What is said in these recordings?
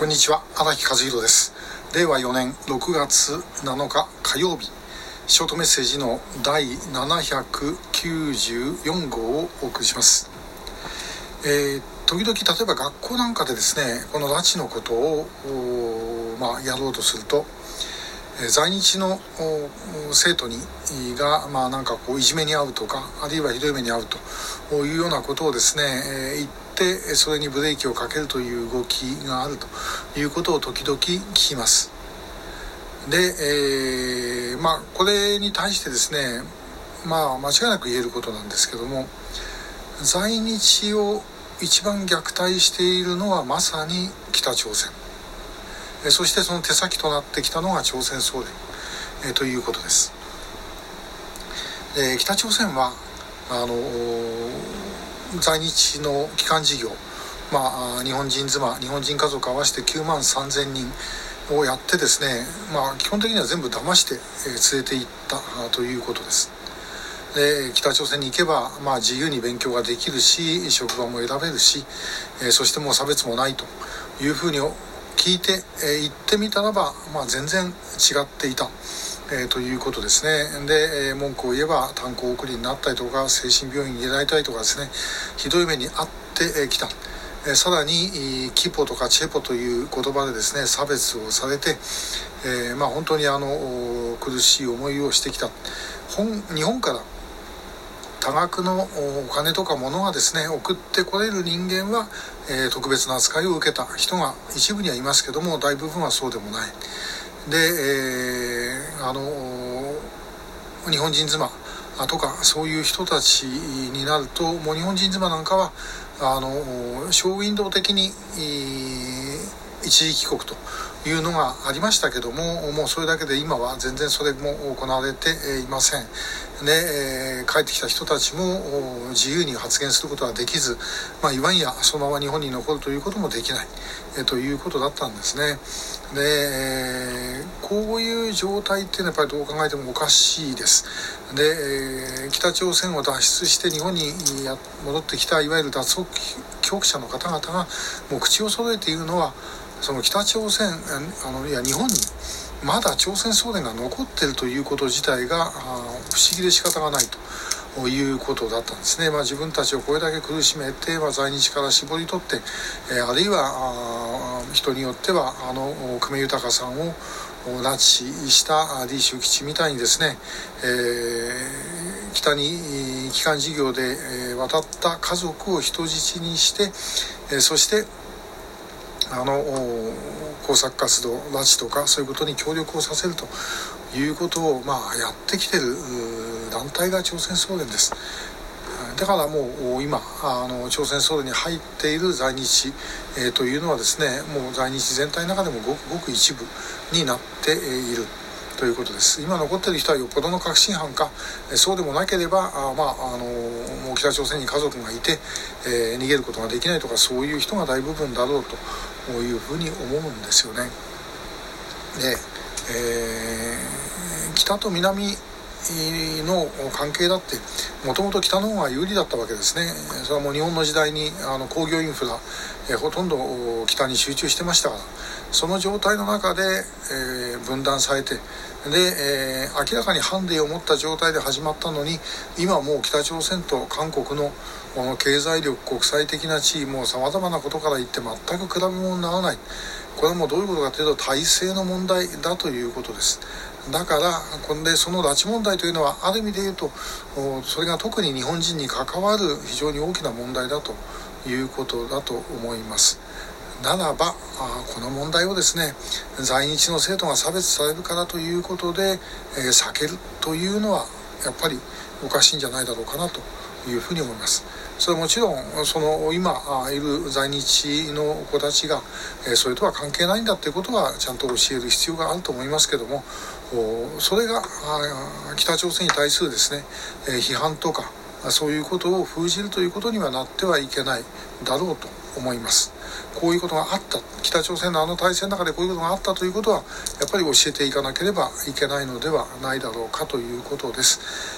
こんにちは。荒木和弘です。令和4年6月7日火曜日。ショートメッセージの第794号をお送りします。えー、時々例えば学校なんかでですねこの拉致のことをまあ、やろうとすると在日の生徒にが、まあ、なんかこういじめに遭うとかあるいはひどい目に遭うというようなことをですね、え言ってそれにブレーキをかけるという動きがあるということを時々聞きます。で、えー、まあこれに対してですねまあ間違いなく言えることなんですけども在日を一番虐待しているのはまさに北朝鮮そしてその手先となってきたのが朝鮮総連ということです。で北朝鮮はあの在日の帰還事業まあ日本人妻日本人家族合わせて9万3000人をやってですねまあ基本的には全部騙して連れて行ったということです。で北朝鮮に行けば、まあ、自由に勉強ができるし職場も選べるし、えそしてもう差別もないというふうに聞いて、えー、言ってみたらば、まあ、全然違っていた、えー、ということですね。で、えー、文句を言えば炭鉱送りになったりとか精神病院に入れられたりとかですね。ひどい目に遭ってきた。えさらにキポとかチェポという言葉でですね差別をされて、え、まあ、本当にあの苦しい思いをしてきた。本日本から多額のお金とか物がですね送ってこれる人間は、えー、特別な扱いを受けた人が一部にはいますけども大部分はそうでもない。で、えー、あの日本人妻とかそういう人たちになるともう日本人妻なんかはあのショーウィンドウ的に、一時帰国というのがありましたけどももうそれだけで今は全然それも行われていません。で、え、帰ってきた人たちも自由に発言することはできず、まあ、いわんやそのまま日本に残るということもできない、え、ということだったんですね。で、え、こういう状態っていうのはやっぱりどう考えてもおかしいです。で、え、北朝鮮を脱出して日本に戻ってきたいわゆる脱北帰国者の方々がもう口を揃えているのはその北朝鮮あのいや日本にまだ朝鮮総連が残っているということ自体が不思議で仕方がないということだったんですね、まあ、自分たちをこれだけ苦しめて、まあ、在日から絞り取って、えー、あるいは人によってはあの久米豊さんを拉致した李修吉みたいにですね、えー、北に帰還事業で渡った家族を人質にして、えー、そしてあの工作活動拉致とかそういうことに協力をさせるということを、まあ、やってきてる団体が朝鮮総連です。だからもう今あの朝鮮総連に入っている在日、えー、というのはですねもう在日全体の中でもごくごく一部になっている。ということです今残っている人はよっぽどの確信犯かそうでもなければあ、まあ、あのもう北朝鮮に家族がいて、えー、逃げることができないとかそういう人が大部分だろうというふうに思うんですよね。で、えー、北と南の関係だってもともと北の方が有利だったわけですね。それはもう日本の時代にあの工業インフラ、えほとんど北に集中してましたから。その状態の中で、えー、分断されてで、えー、明らかにハンディを持った状態で始まったのに今もう北朝鮮と韓国のこの経済力国際的な地位もさまざまなことから言って全く比べ物にならない。これはもうどういうことかというと体制の問題だということです。だからこれでその拉致問題というのはある意味で言うとそれが特に日本人に関わる非常に大きな問題だということだと思います。ならばこの問題をですね在日の生徒が差別されるからということで、え避けるというのはやっぱりおかしいんじゃないだろうかなというふうに思います。それはもちろんその今いる在日の子たちが、それとは関係ないんだということはちゃんと教える必要があると思いますけどもそれが北朝鮮に対するですね、批判とかそういうことを封じるということにはなってはいけないだろうと思います。こういうことがあった北朝鮮のあの体制の中でこういうことがあったということはやっぱり教えていかなければいけないのではないだろうかということです。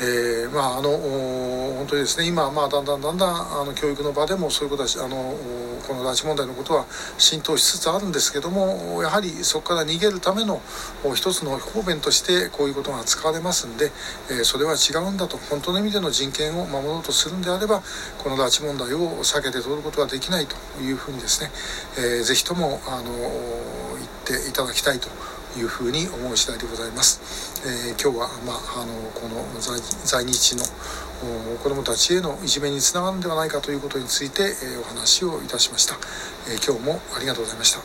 えー、まああの本当にですね今まあだんだんだんだんあの教育の場でもそういうことはあのこの拉致問題のことは浸透しつつあるんですけどもやはりそこから逃げるための一つの方便としてこういうことが使われますんで、えー、それは違うんだと本当の意味での人権を守ろうとするんであればこの拉致問題を避けて通ることはできないというふうにですね、えー、ぜひともあの言っていただきたいというふうに思う次第でございます。えー、今日は、まあ、あのこの在日の子どもたちへのいじめにつながるんではないかということについて、えー、お話をいたしました、えー、今日もありがとうございました。